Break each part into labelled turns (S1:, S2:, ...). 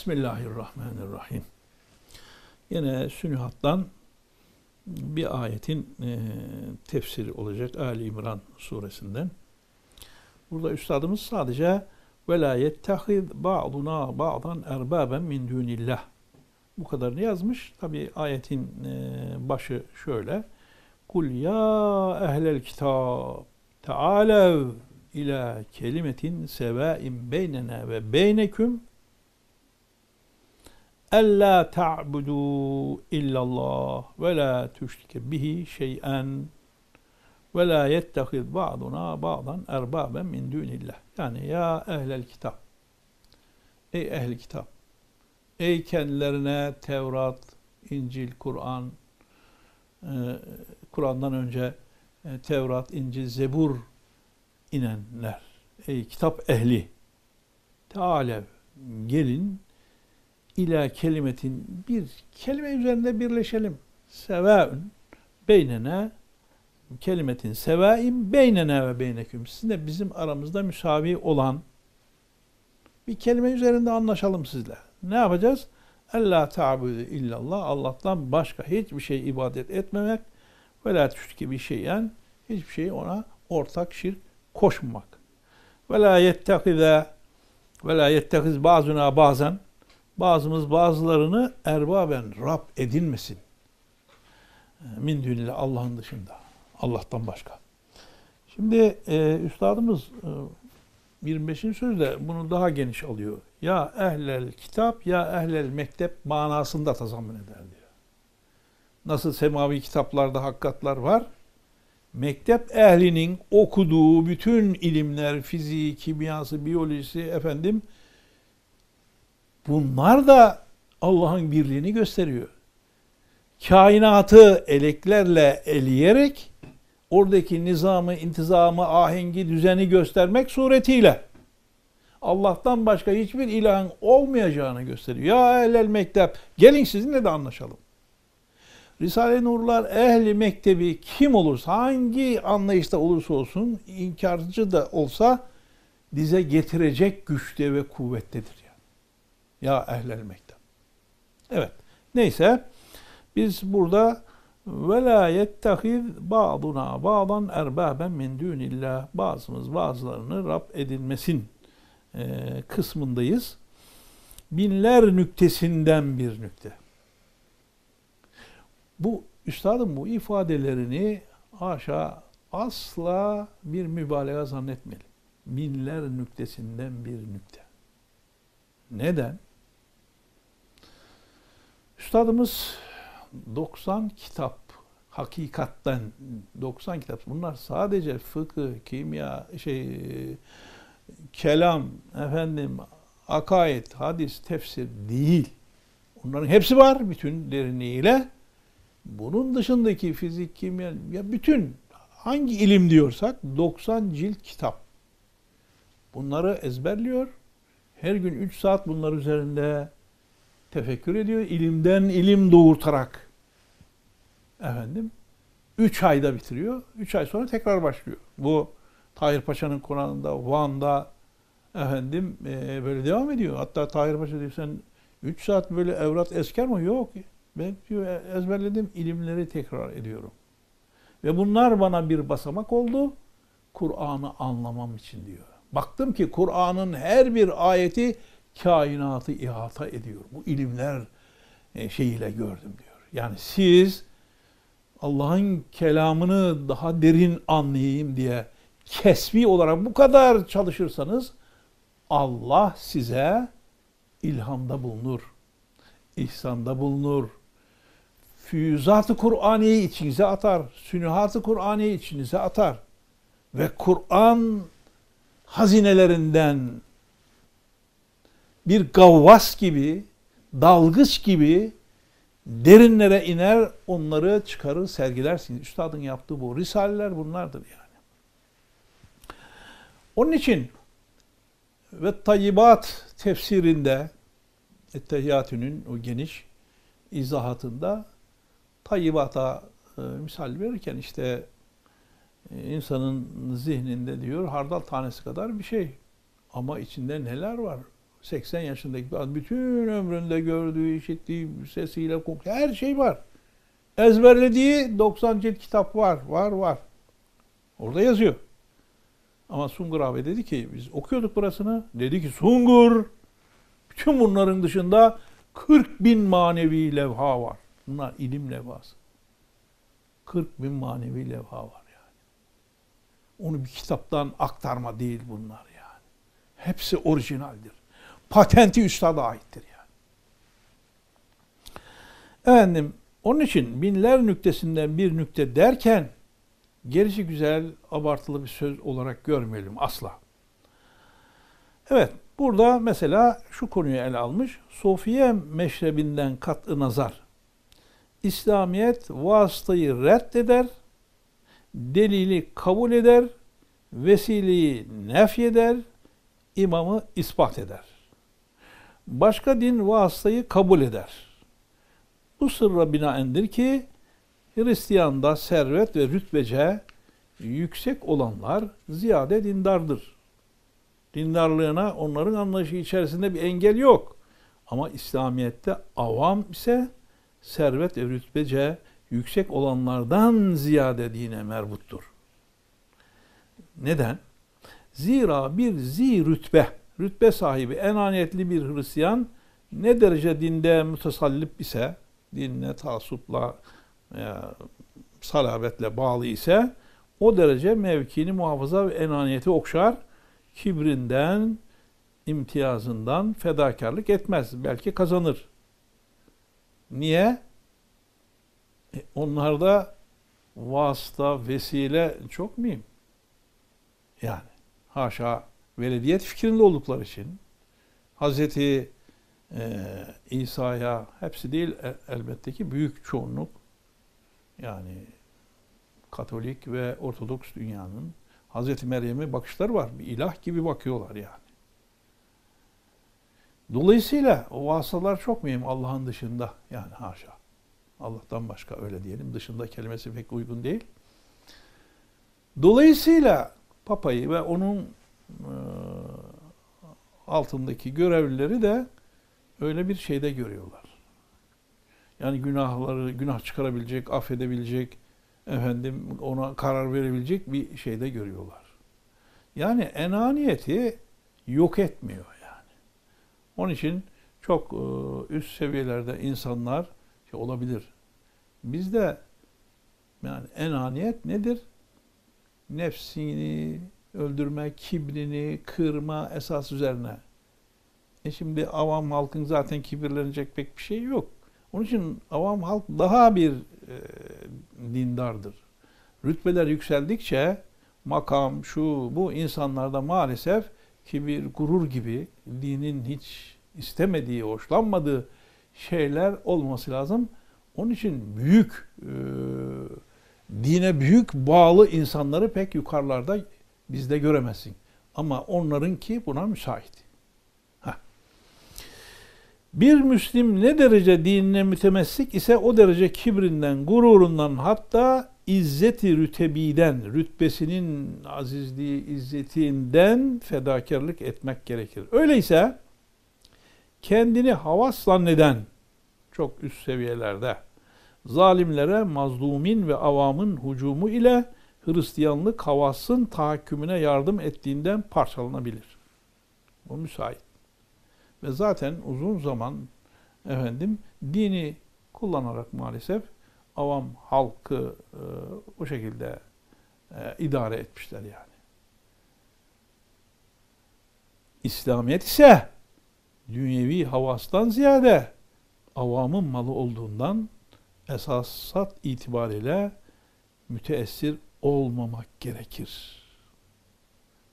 S1: Bismillahirrahmanirrahim. Yine Sünihat'tan bir ayetin e, tefsiri olacak Ali İmran suresinden. Burada üstadımız sadece la yettehid ba'duna ba'dan erbaben min dunillah. Bu kadarını yazmış. Tabi ayetin e, başı şöyle. Kul ya ehlel kitab tealev ila kelimetin sevain beynena ve beyneküm Ella ta'budu illallah ve la tüşrike bihi şey'en ve la yettehid ba'duna ba'dan erbaben min dunillah. Yani ya ehlel kitap. Ey ehli kitap. Ey kendilerine Tevrat, İncil, Kur'an, e, Kur'an'dan önce e, Tevrat, İncil, Zebur inenler. Ey kitap ehli. Tealev gelin ila kelimetin bir kelime üzerinde birleşelim. Sevaün beynene kelimetin sevaim beynene ve beyneküm. Sizin bizim aramızda müsavi olan bir kelime üzerinde anlaşalım sizle. Ne yapacağız? Allah ta'budu illallah. Allah'tan başka hiçbir şey ibadet etmemek ve la tüşriki bir şeyen hiçbir şeyi ona ortak şirk koşmamak. Ve la yettehize ve la yettehiz bazuna bazen bazımız bazılarını erbaben Rab edinmesin. Min dünile Allah'ın dışında. Allah'tan başka. Şimdi e, üstadımız e, 25. sözde bunu daha geniş alıyor. Ya ehlel kitap ya ehlel mektep manasında tazammen eder diyor. Nasıl semavi kitaplarda hakikatlar var. Mektep ehlinin okuduğu bütün ilimler, fiziği, kimyası, biyolojisi, efendim, Bunlar da Allah'ın birliğini gösteriyor. Kainatı eleklerle eleyerek oradaki nizamı, intizamı, ahengi, düzeni göstermek suretiyle Allah'tan başka hiçbir ilahın olmayacağını gösteriyor. Ya ehlel mektep, gelin sizinle de anlaşalım. Risale-i Nurlar ehli mektebi kim olursa, hangi anlayışta olursa olsun, inkarcı da olsa dize getirecek güçte ve kuvvettedir. Ya ehlel mektep. Evet. Neyse biz burada ve la yettehiz ba'duna ba'dan erbaben min dunillah bazımız bazılarını Rab edilmesin e, kısmındayız. Binler nüktesinden bir nükte. Bu üstadım bu ifadelerini haşa asla bir mübalağa zannetmeyelim. Binler nüktesinden bir nükte. Neden? Üstadımız 90 kitap hakikatten 90 kitap bunlar sadece fıkıh, kimya, şey kelam, efendim akaid, hadis, tefsir değil. Onların hepsi var bütün derinliğiyle. Bunun dışındaki fizik, kimya ya bütün hangi ilim diyorsak 90 cilt kitap. Bunları ezberliyor. Her gün 3 saat bunlar üzerinde tefekkür ediyor. İlimden ilim doğurtarak efendim üç ayda bitiriyor. Üç ay sonra tekrar başlıyor. Bu Tahir Paşa'nın konağında, Van'da efendim e, böyle devam ediyor. Hatta Tahir Paşa diyor sen üç saat böyle evrat esker mi? Yok. Ben diyor ezberledim ilimleri tekrar ediyorum. Ve bunlar bana bir basamak oldu. Kur'an'ı anlamam için diyor. Baktım ki Kur'an'ın her bir ayeti kainatı ihata ediyor. Bu ilimler e, şeyiyle gördüm diyor. Yani siz Allah'ın kelamını daha derin anlayayım diye kesbi olarak bu kadar çalışırsanız Allah size ilhamda bulunur. ihsanda bulunur. Füyüzat-ı Kur'ani'yi içinize atar. Sünühat-ı Kur'ani'yi içinize atar. Ve Kur'an hazinelerinden bir gavvas gibi, dalgıç gibi derinlere iner, onları çıkarır, sergilersiniz. Üstadın yaptığı bu. Risaleler bunlardır yani. Onun için ve tayyibat tefsirinde Ettehiyyatü'nün o geniş izahatında tayyibata e, misal verirken işte e, insanın zihninde diyor hardal tanesi kadar bir şey. Ama içinde neler var? 80 yaşındaki bir adam bütün ömründe gördüğü, işittiği, sesiyle, kokusu her şey var. Ezberlediği 90 cilt kitap var, var, var. Orada yazıyor. Ama Sungur abi dedi ki biz okuyorduk burasını. Dedi ki Sungur bütün bunların dışında 40 bin manevi levha var. Bunlar ilim levhası. 40 bin manevi levha var yani. Onu bir kitaptan aktarma değil bunlar yani. Hepsi orijinaldir. Patenti üstada aittir yani. Efendim onun için binler nüktesinden bir nükte derken gerisi güzel abartılı bir söz olarak görmeyelim asla. Evet burada mesela şu konuyu ele almış. Sofiye meşrebinden kat'ı nazar. İslamiyet vasıtayı reddeder, delili kabul eder, vesileyi nefyeder, imamı ispat eder. Başka din vasıtayı kabul eder. Bu sırra binaendir ki Hristiyan'da servet ve rütbece yüksek olanlar ziyade dindardır. Dindarlığına onların anlayışı içerisinde bir engel yok. Ama İslamiyet'te avam ise servet ve rütbece yüksek olanlardan ziyade dine merbuttur. Neden? Zira bir zi rütbe, rütbe sahibi, enaniyetli bir Hristiyan ne derece dinde mütesallip ise, dinle, tasupla, ya, salabetle bağlı ise o derece mevkini muhafaza ve enaniyeti okşar. Kibrinden, imtiyazından fedakarlık etmez. Belki kazanır. Niye? E, onlarda vasıta, vesile çok mühim. Yani haşa velediyet fikrinde oldukları için Hazreti e, İsa'ya hepsi değil e, elbette ki büyük çoğunluk yani Katolik ve Ortodoks dünyanın Hazreti Meryem'e bakışları var. Bir ilah gibi bakıyorlar yani. Dolayısıyla o vasıtalar çok mühim Allah'ın dışında. Yani haşa. Allah'tan başka öyle diyelim. Dışında kelimesi pek uygun değil. Dolayısıyla Papa'yı ve onun altındaki görevlileri de öyle bir şeyde görüyorlar. Yani günahları, günah çıkarabilecek, affedebilecek, efendim ona karar verebilecek bir şeyde görüyorlar. Yani enaniyeti yok etmiyor yani. Onun için çok e, üst seviyelerde insanlar şey olabilir. Bizde yani enaniyet nedir? Nefsini öldürme, kibrini kırma esas üzerine. E şimdi avam halkın zaten kibirlenecek pek bir şey yok. Onun için avam halk daha bir e, dindardır. Rütbeler yükseldikçe makam, şu, bu insanlarda maalesef kibir, gurur gibi dinin hiç istemediği, hoşlanmadığı şeyler olması lazım. Onun için büyük, e, dine büyük bağlı insanları pek yukarılarda bizde göremezsin. Ama onlarınki buna müsait. Bir Müslim ne derece dinine mütemessik ise o derece kibrinden, gururundan hatta izzeti rütebiden, rütbesinin azizliği, izzetinden fedakarlık etmek gerekir. Öyleyse kendini havas zanneden çok üst seviyelerde zalimlere mazlumin ve avamın hucumu ile Hristiyanlık havasın tahakkümüne yardım ettiğinden parçalanabilir. Bu müsait. Ve zaten uzun zaman efendim dini kullanarak maalesef avam halkı e, o şekilde e, idare etmişler yani. İslamiyet ise dünyevi havastan ziyade avamın malı olduğundan esasat itibariyle müteessir olmamak gerekir.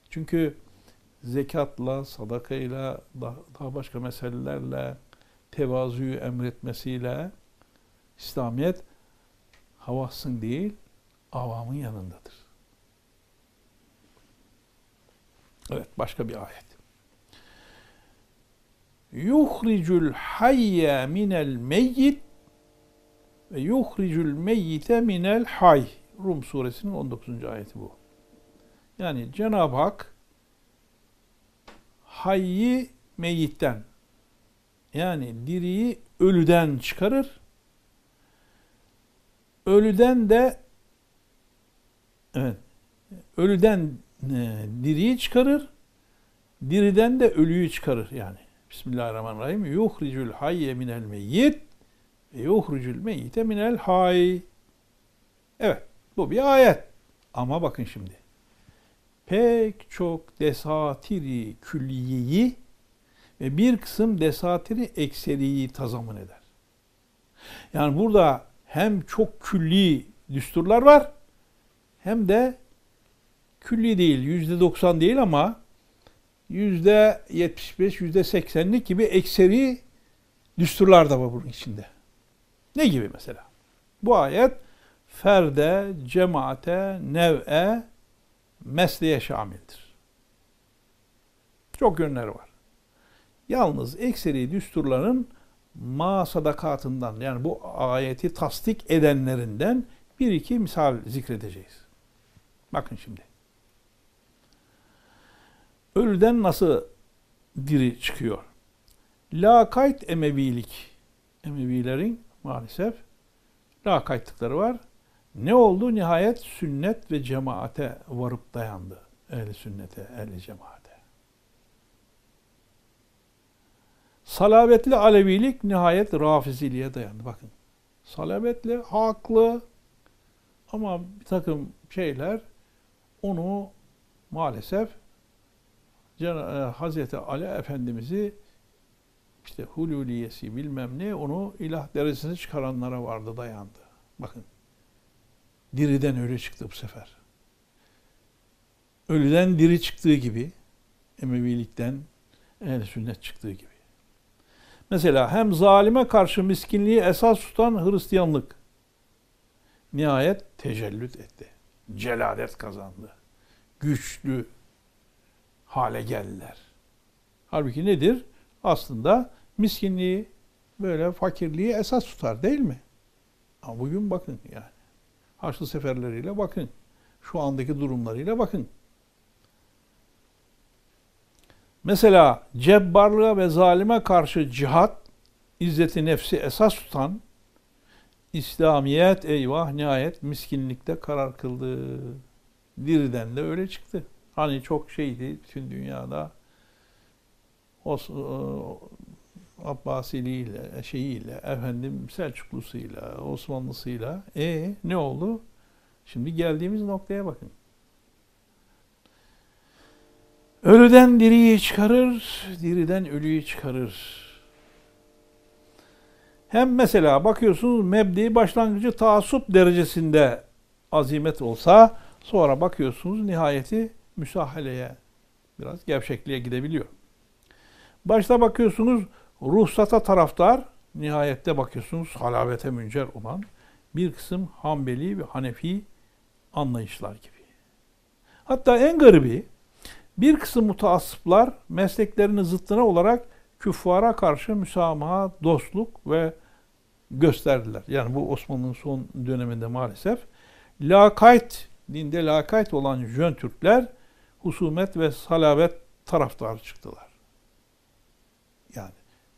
S1: Çünkü zekatla, sadakayla, daha başka meselelerle, tevazuyu emretmesiyle İslamiyet havasın değil, avamın yanındadır. Evet, başka bir ayet. Yuhricul hayye minel meyyit ve yuhricul meyyite minel hay. Rum suresinin 19. ayeti bu. Yani Cenab-ı Hak hayyi meyyitten yani diriyi ölüden çıkarır. Ölüden de evet ölüden e, diriyi çıkarır. Diriden de ölüyü çıkarır yani. Bismillahirrahmanirrahim. Yuhricul hayye minel meyyit ve yuhricul meyyite minel hay. Evet bu bir ayet. Ama bakın şimdi. Pek çok desatiri külliyeyi ve bir kısım desatiri ekseriyi tazamun eder. Yani burada hem çok külli düsturlar var hem de külli değil, yüzde doksan değil ama yüzde yetmiş beş, yüzde seksenlik gibi ekseri düsturlar da var bunun içinde. Ne gibi mesela? Bu ayet ferde, cemaate, nev'e, mesleğe şamildir. Çok yönleri var. Yalnız ekseri düsturların ma sadakatından yani bu ayeti tasdik edenlerinden bir iki misal zikredeceğiz. Bakın şimdi. Ölüden nasıl diri çıkıyor? Lakayt Emevilik. Emevilerin maalesef lakaytlıkları var. Ne oldu? Nihayet sünnet ve cemaate varıp dayandı. Ehli sünnete, ehli cemaate. Salavetli Alevilik nihayet Rafiziliğe dayandı. Bakın. Salavetli, haklı ama bir takım şeyler onu maalesef e, Hazreti Ali Efendimiz'i işte hululiyesi bilmem ne onu ilah derecesine çıkaranlara vardı dayandı. Bakın. Diriden öyle çıktı bu sefer. Ölüden diri çıktığı gibi Emevilikten ehl sünnet çıktığı gibi. Mesela hem zalime karşı miskinliği esas tutan Hristiyanlık nihayet tecellüt etti. Celadet kazandı. Güçlü hale geldiler. Halbuki nedir? Aslında miskinliği, böyle fakirliği esas tutar değil mi? Ama bugün bakın yani. Haçlı seferleriyle bakın. Şu andaki durumlarıyla bakın. Mesela cebbarlığa ve zalime karşı cihat, izzeti nefsi esas tutan İslamiyet eyvah nihayet miskinlikte karar kıldı. Diriden de öyle çıktı. Hani çok şeydi bütün dünyada Os Abbasiliyle, şeyiyle, efendim Selçuklusuyla, Osmanlısıyla. E ne oldu? Şimdi geldiğimiz noktaya bakın. Ölüden diriyi çıkarır, diriden ölüyü çıkarır. Hem mesela bakıyorsunuz mebdi başlangıcı taassup derecesinde azimet olsa sonra bakıyorsunuz nihayeti müsahaleye biraz gevşekliğe gidebiliyor. Başta bakıyorsunuz ruhsata taraftar, nihayette bakıyorsunuz halavete müncer olan bir kısım Hanbeli ve Hanefi anlayışlar gibi. Hatta en garibi bir kısım mutaassıplar mesleklerinin zıttına olarak küffara karşı müsamaha, dostluk ve gösterdiler. Yani bu Osmanlı'nın son döneminde maalesef lakayt, dinde lakayt olan Jön Türkler husumet ve salavet taraftarı çıktılar.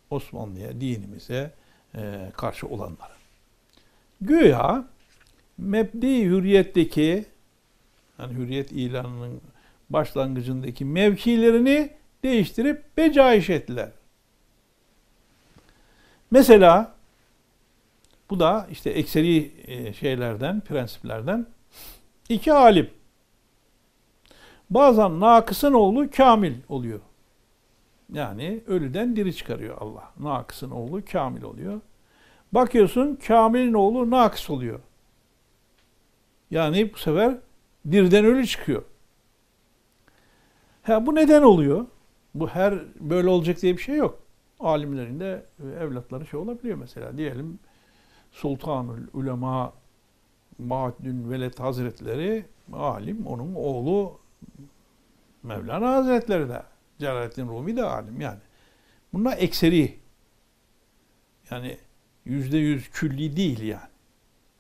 S1: Osmanlı'ya, dinimize e, karşı olanlara. Güya mebdi hürriyetteki yani hürriyet ilanının başlangıcındaki mevkilerini değiştirip becaiş ettiler. Mesela bu da işte ekseri e, şeylerden, prensiplerden iki alim. Bazen nakısın oğlu kamil oluyor. Yani ölüden diri çıkarıyor Allah. Nakısın oğlu kamil oluyor. Bakıyorsun kamilin oğlu nakıs oluyor. Yani bu sefer dirden ölü çıkıyor. Ha, bu neden oluyor? Bu her böyle olacak diye bir şey yok. Alimlerin de evlatları şey olabiliyor mesela. Diyelim Sultanül Ulema Mahdün Veled Hazretleri alim, onun oğlu Mevlana Hazretleri de. Celaleddin Rumi de alim yani. Bunlar ekseri. Yani yüzde yüz külli değil yani.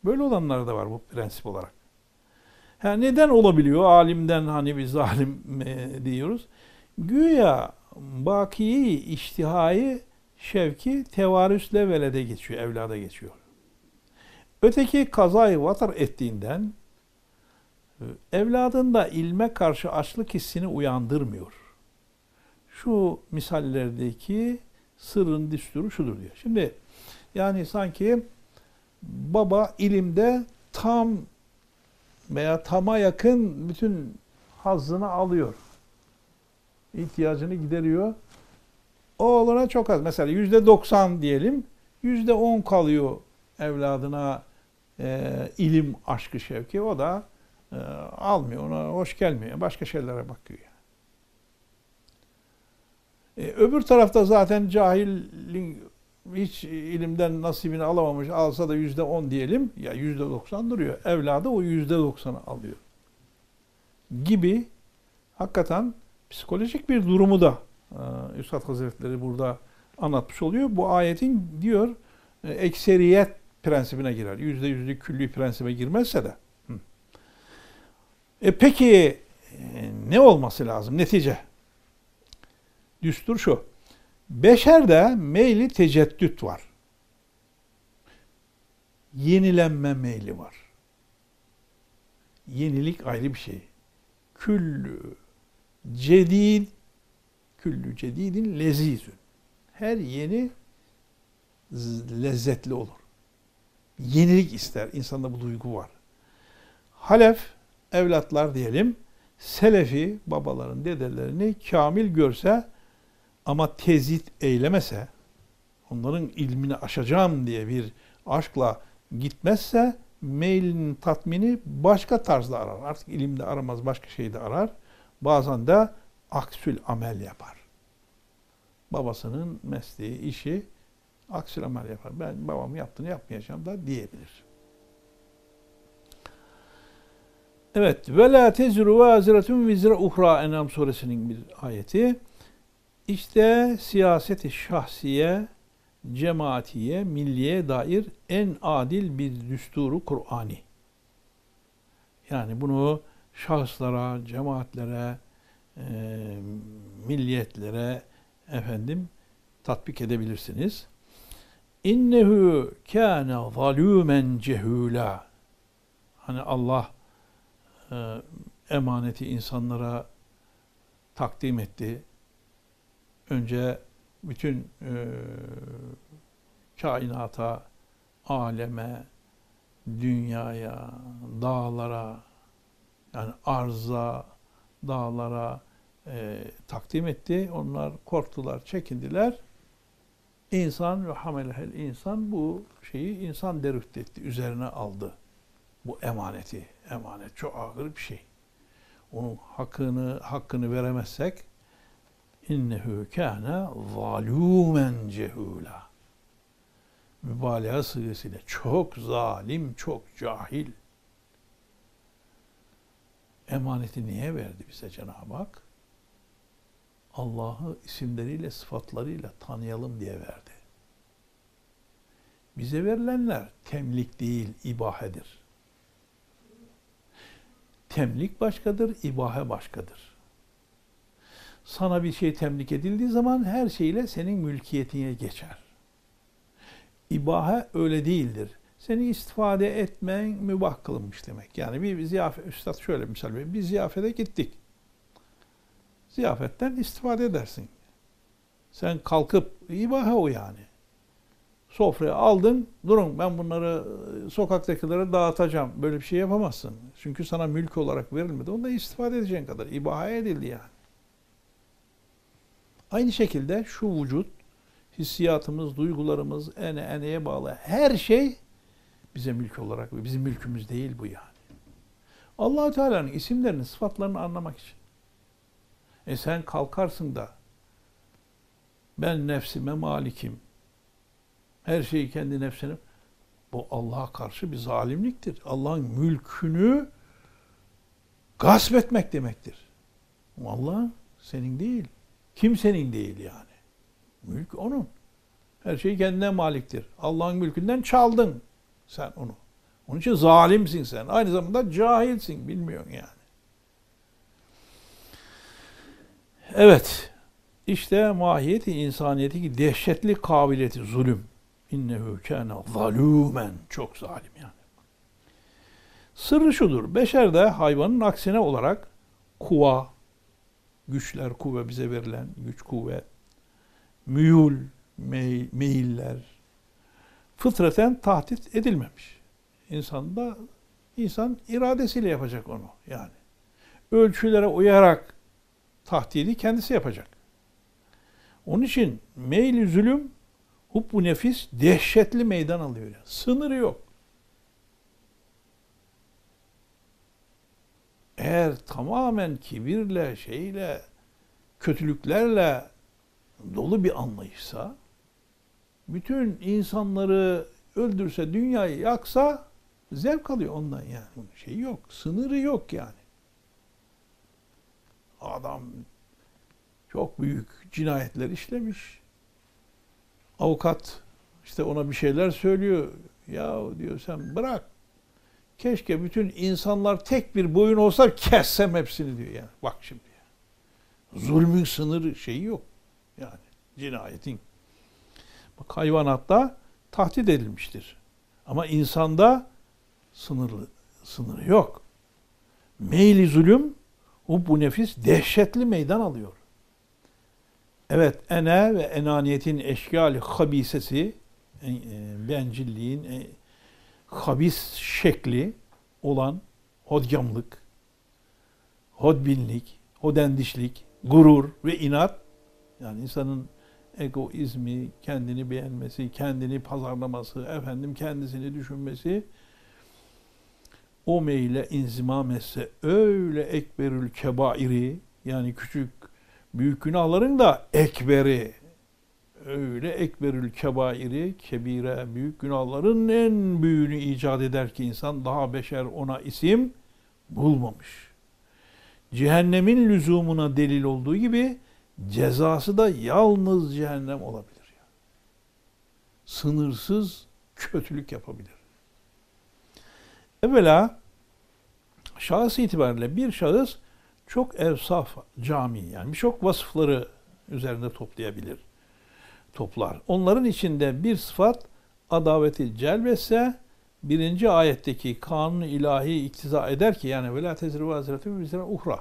S1: Böyle olanlar da var bu prensip olarak. Ha, neden olabiliyor alimden hani biz zalim e, diyoruz? Güya bakiyi, iştihayı, şevki tevarüsle velede geçiyor, evlada geçiyor. Öteki kazayı vatar ettiğinden e, evladında ilme karşı açlık hissini uyandırmıyor. Şu misallerdeki sırrın düsturu şudur diyor. Şimdi yani sanki baba ilimde tam veya tama yakın bütün hazzını alıyor. İhtiyacını gideriyor. Oğluna çok az. Mesela yüzde doksan diyelim. Yüzde on kalıyor evladına e, ilim aşkı şevki. O da e, almıyor. Ona hoş gelmiyor. Başka şeylere bakıyor. E, öbür tarafta zaten cahilin hiç ilimden nasibini alamamış alsa da yüzde on diyelim ya yüzde doksan duruyor. Evladı o yüzde doksanı alıyor. Gibi hakikaten psikolojik bir durumu da e, Üstad Hazretleri burada anlatmış oluyor. Bu ayetin diyor e, ekseriyet prensibine girer. Yüzde yüzlük külli prensibe girmezse de. E peki e, ne olması lazım netice? Düstur şu. Beşerde meyli teceddüt var. Yenilenme meyli var. Yenilik ayrı bir şey. Küllü cedid küllü cedidin lezizün. Her yeni lezzetli olur. Yenilik ister. İnsanda bu duygu var. Halef, evlatlar diyelim, selefi babaların, dedelerini kamil görse ama tezit eylemese, onların ilmini aşacağım diye bir aşkla gitmezse meylin tatmini başka tarzda arar. Artık ilimde aramaz, başka şeyde arar. Bazen de aksül amel yapar. Babasının mesleği, işi aksül amel yapar. Ben babamın yaptığını yapmayacağım da diyebilir. Evet. Ve la tezru vaziretun vizre uhra Enam suresinin bir ayeti. İşte siyaseti şahsiye, cemaatiye, milliye dair en adil bir düsturu Kur'ani. Yani bunu şahıslara, cemaatlere, e, milliyetlere efendim tatbik edebilirsiniz. İnnehu kana zalûmen cehûlâ. Hani Allah e, emaneti insanlara takdim etti önce bütün e, kainata, aleme, dünyaya, dağlara, yani arza, dağlara e, takdim etti. Onlar korktular, çekindiler. İnsan ve hamelehel insan bu şeyi insan derüft etti, üzerine aldı. Bu emaneti. Emanet çok ağır bir şey. Onun hakkını hakkını veremezsek innehu kâne zalûmen cehûlâ. Mübalağa sırasıyla çok zalim, çok cahil. Emaneti niye verdi bize Cenab-ı Hak? Allah'ı isimleriyle, sıfatlarıyla tanıyalım diye verdi. Bize verilenler temlik değil, ibahedir. Temlik başkadır, ibahe başkadır sana bir şey temlik edildiği zaman her şeyle senin mülkiyetine geçer. İbahe öyle değildir. Seni istifade etmen mübah kılınmış demek. Yani bir ziyafet, üstad şöyle misal bir, bir ziyafete gittik. Ziyafetten istifade edersin. Sen kalkıp, ibahe o yani. Sofraya aldın, durun ben bunları sokaktakilere dağıtacağım. Böyle bir şey yapamazsın. Çünkü sana mülk olarak verilmedi. Onda istifade edeceğin kadar ibahe edildi yani. Aynı şekilde şu vücut, hissiyatımız, duygularımız, ene eneye bağlı her şey bize mülk olarak bizim mülkümüz değil bu yani. allah Teala'nın isimlerini, sıfatlarını anlamak için. E sen kalkarsın da ben nefsime malikim. Her şeyi kendi nefsine bu Allah'a karşı bir zalimliktir. Allah'ın mülkünü gasp etmek demektir. Allah senin değil. Kimsenin değil yani. Mülk onun. Her şey kendine maliktir. Allah'ın mülkünden çaldın sen onu. Onun için zalimsin sen. Aynı zamanda cahilsin. Bilmiyorsun yani. Evet. İşte mahiyeti insaniyeti dehşetli kabiliyeti zulüm. İnnehu kâne zalûmen. Çok zalim yani. Sırrı şudur. Beşerde hayvanın aksine olarak kuva, güçler, kuvve bize verilen güç, kuvvet, müyül, meyiller fıtraten tahdit edilmemiş. İnsan da insan iradesiyle yapacak onu yani. Ölçülere uyarak tahdidi kendisi yapacak. Onun için meyli zulüm hubbu nefis dehşetli meydan alıyor. Yani. Sınırı yok. Eğer tamamen kibirle, şeyle, kötülüklerle dolu bir anlayışsa, bütün insanları öldürse, dünyayı yaksa zevk alıyor ondan yani. Şey yok, sınırı yok yani. Adam çok büyük cinayetler işlemiş. Avukat işte ona bir şeyler söylüyor. Ya diyor sen bırak. Keşke bütün insanlar tek bir boyun olsa kessem hepsini diyor yani. Bak şimdi. Zulmün sınırı şeyi yok. Yani cinayetin. Bak hayvanatta tahdit edilmiştir. Ama insanda sınırlı sınırı yok. Meyli zulüm o bu nefis dehşetli meydan alıyor. Evet, ene ve enaniyetin eşkali habisesi, e, bencilliğin e, habis şekli olan hodgamlık, hodbinlik, hodendişlik, gurur ve inat, yani insanın egoizmi, kendini beğenmesi, kendini pazarlaması, efendim kendisini düşünmesi, o meyle inzimam etse öyle ekberül kebairi yani küçük büyük günahların da ekberi öyle ekberül kebairi kebire büyük günahların en büyüğünü icat eder ki insan daha beşer ona isim bulmamış. Cehennemin lüzumuna delil olduğu gibi cezası da yalnız cehennem olabilir. Yani. Sınırsız kötülük yapabilir. Evvela şahıs itibariyle bir şahıs çok evsaf cami yani birçok vasıfları üzerinde toplayabilir. Toplar. Onların içinde bir sıfat adaveti celbetse birinci ayetteki kanun ilahi iktiza eder ki yani vela tezri vaziretü bizlere uhra.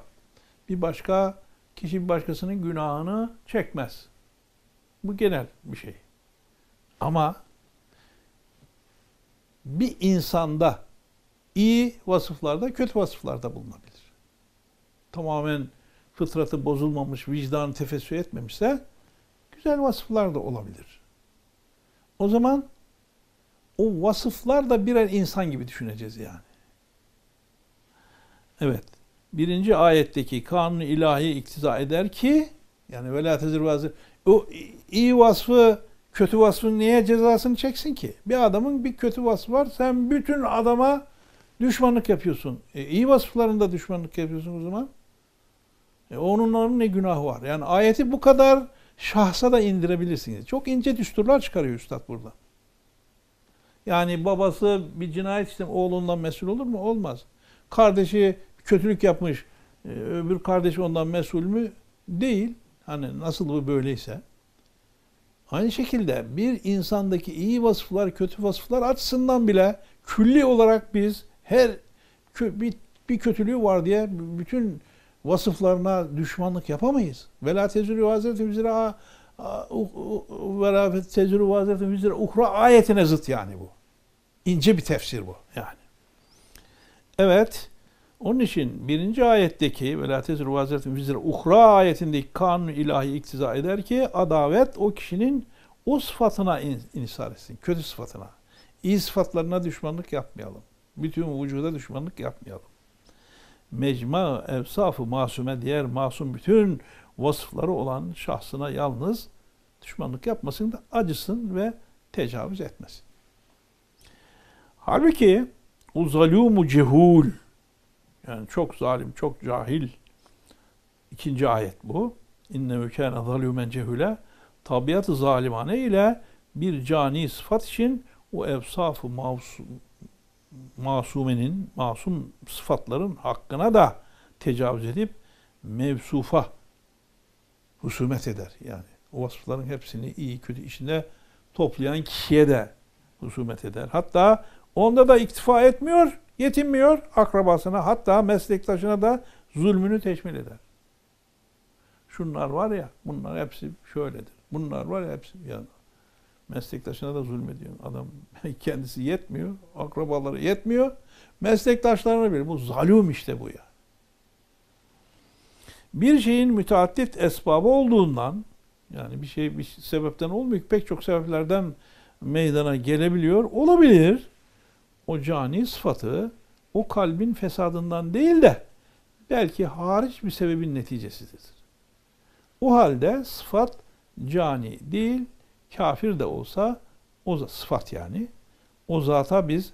S1: Bir başka kişi bir başkasının günahını çekmez. Bu genel bir şey. Ama bir insanda iyi vasıflarda, kötü vasıflarda bulunabilir. Tamamen fıtratı bozulmamış, vicdanı tefessü etmemişse güzel vasıflar da olabilir. O zaman o vasıflar da birer insan gibi düşüneceğiz yani. Evet. Birinci ayetteki kanun ilahi iktiza eder ki yani vela tezir vazir o iyi vasfı kötü vasfın niye cezasını çeksin ki? Bir adamın bir kötü vasfı var. Sen bütün adama Düşmanlık yapıyorsun. E, iyi vasıflarında düşmanlık yapıyorsun o zaman. E, onların ne günahı var? Yani ayeti bu kadar şahsa da indirebilirsiniz. Çok ince düsturlar çıkarıyor Üstad burada. Yani babası bir cinayet işte oğlundan mesul olur mu? Olmaz. Kardeşi kötülük yapmış, e, öbür kardeşi ondan mesul mü? Değil. Hani nasıl bu böyleyse. Aynı şekilde bir insandaki iyi vasıflar, kötü vasıflar açısından bile külli olarak biz her bir, bir kötülüğü var diye bütün vasıflarına düşmanlık yapamayız. Vela tezürü vazireti vizira vela tezürü vazireti vizira ukra ayetine zıt yani bu. İnce bir tefsir bu yani. Evet. Onun için birinci ayetteki vela tezürü vazireti vizira ukra ayetindeki kanun ilahi iktiza eder ki adavet o kişinin o sıfatına insar etsin. Kötü sıfatına. İyi sıfatlarına düşmanlık yapmayalım bütün vücuda düşmanlık yapmayalım. Mecma evsafı masume diğer masum bütün vasıfları olan şahsına yalnız düşmanlık yapmasın da acısın ve tecavüz etmesin. Halbuki o cehul yani çok zalim, çok cahil ikinci ayet bu. İnne kâne zalûmen cehule tabiatı zalimane ile bir cani sıfat için o evsafı masum, masumenin, masum sıfatların hakkına da tecavüz edip mevsufa husumet eder yani. O vasıfların hepsini iyi kötü içinde toplayan kişiye de husumet eder. Hatta onda da iktifa etmiyor, yetinmiyor akrabasına hatta meslektaşına da zulmünü teşmil eder. Şunlar var ya, bunlar hepsi şöyledir. Bunlar var ya hepsi yani meslektaşına da zulmediyor. Adam kendisi yetmiyor, akrabaları yetmiyor. Meslektaşlarına bir bu zalim işte bu ya. Bir şeyin müteaddit esbabı olduğundan yani bir şey bir sebepten olmuyor. Pek çok sebeplerden meydana gelebiliyor. Olabilir. O cani sıfatı o kalbin fesadından değil de belki hariç bir sebebin neticesidir. O halde sıfat cani değil, kafir de olsa o sıfat yani o zata biz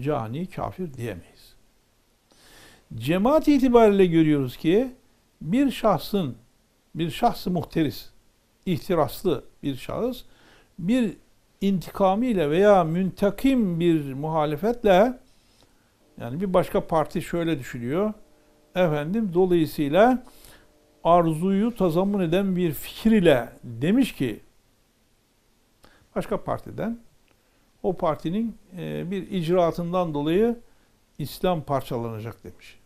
S1: cani kafir diyemeyiz. Cemaat itibariyle görüyoruz ki bir şahsın bir şahsı muhteris, ihtiraslı bir şahıs bir intikamiyle veya müntakim bir muhalefetle yani bir başka parti şöyle düşünüyor. Efendim dolayısıyla arzuyu tazammun eden bir fikir ile demiş ki başka partiden o partinin e, bir icraatından dolayı İslam parçalanacak demiş.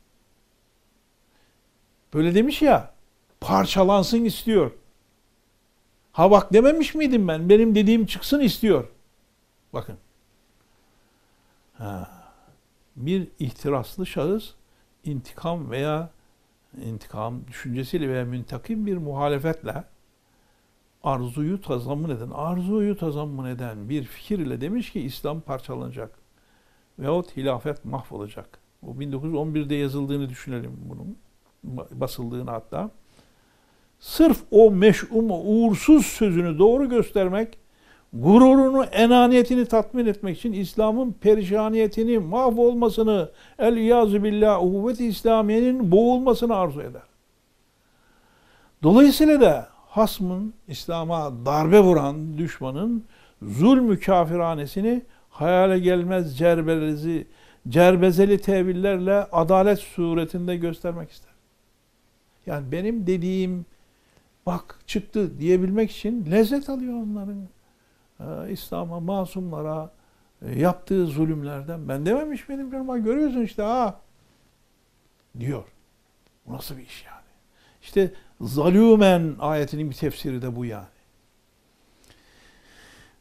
S1: Böyle demiş ya parçalansın istiyor. Ha bak dememiş miydim ben? Benim dediğim çıksın istiyor. Bakın. Ha. Bir ihtiraslı şahıs intikam veya intikam düşüncesiyle veya müntakim bir muhalefetle arzuyu tazammun eden, arzuyu tazammun eden bir fikir ile demiş ki İslam parçalanacak. Veyahut hilafet mahvolacak. Bu 1911'de yazıldığını düşünelim bunun. Basıldığını hatta. Sırf o meş'um, uğursuz sözünü doğru göstermek, gururunu, enaniyetini tatmin etmek için İslam'ın perişaniyetini, mahvolmasını, el-iyazu billah, uhuvvet-i İslamiye'nin boğulmasını arzu eder. Dolayısıyla da hasmın, İslam'a darbe vuran düşmanın zulmü kafiranesini hayale gelmez cerbelezi, cerbezeli tevillerle adalet suretinde göstermek ister. Yani benim dediğim bak çıktı diyebilmek için lezzet alıyor onların e, İslam'a, masumlara e, yaptığı zulümlerden. Ben dememiş benim canım, görüyorsun işte ha diyor. Bu nasıl bir iş yani? İşte zalümen ayetinin bir tefsiri de bu yani.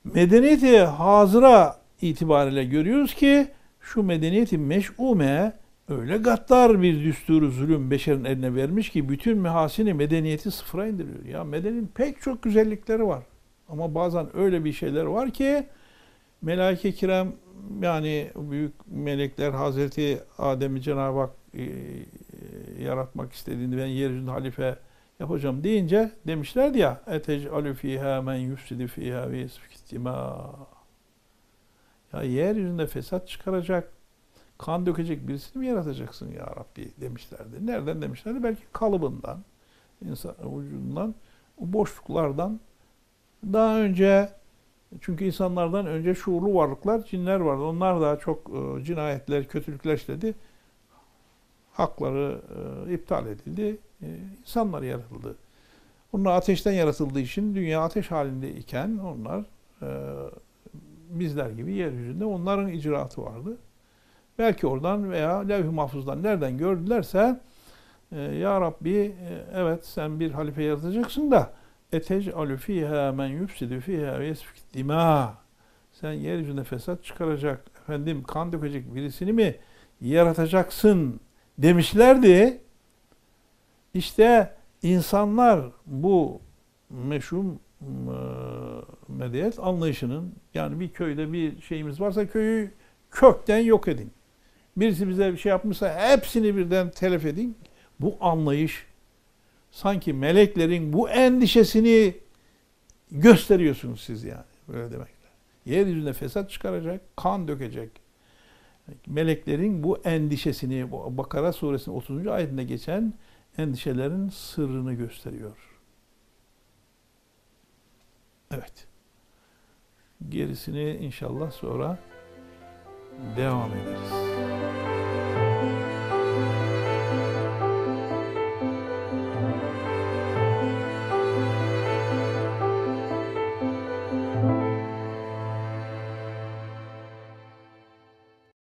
S1: Medeniyeti hazıra itibariyle görüyoruz ki şu medeniyeti meş'ume öyle gaddar bir düsturu zulüm beşerin eline vermiş ki bütün mehasini medeniyeti sıfıra indiriyor. Ya medeniyetin pek çok güzellikleri var. Ama bazen öyle bir şeyler var ki melaike kiram yani büyük melekler Hazreti Adem'i Cenab-ı Hak e, yaratmak istediğini ben yeryüzünde halife yapacağım deyince demişlerdi ya etec'alü fîhâ men yufsidu fîhâ ve yesfikittimâ ya yeryüzünde fesat çıkaracak, kan dökecek birisini mi yaratacaksın ya Rabbi demişlerdi. Nereden demişlerdi? Belki kalıbından, insan vücudundan, boşluklardan daha önce çünkü insanlardan önce şuurlu varlıklar, cinler vardı. Onlar da çok e, cinayetler, kötülükler işledi. Hakları e, iptal edildi. E, insanlar yaratıldı. Onlar ateşten yaratıldığı için dünya ateş halinde iken onlar e, bizler gibi yeryüzünde onların icraatı vardı. Belki oradan veya levh-i mahfuzdan nereden gördülerse e, Ya Rabbi e, evet sen bir halife yaratacaksın da etec'alü fîhâ men yufsidu fîhâ ve yesfik dimâ sen yeryüzünde fesat çıkaracak, efendim kan dökecek birisini mi yaratacaksın demişlerdi. İşte insanlar bu meşhum medeniyet anlayışının yani bir köyde bir şeyimiz varsa köyü kökten yok edin. Birisi bize bir şey yapmışsa hepsini birden telef edin. Bu anlayış sanki meleklerin bu endişesini gösteriyorsunuz siz yani. Böyle demekle. Yeryüzünde fesat çıkaracak, kan dökecek. Meleklerin bu endişesini, Bakara suresinin 30. ayetinde geçen endişelerin sırrını gösteriyor. Evet. Gerisini inşallah sonra devam ederiz.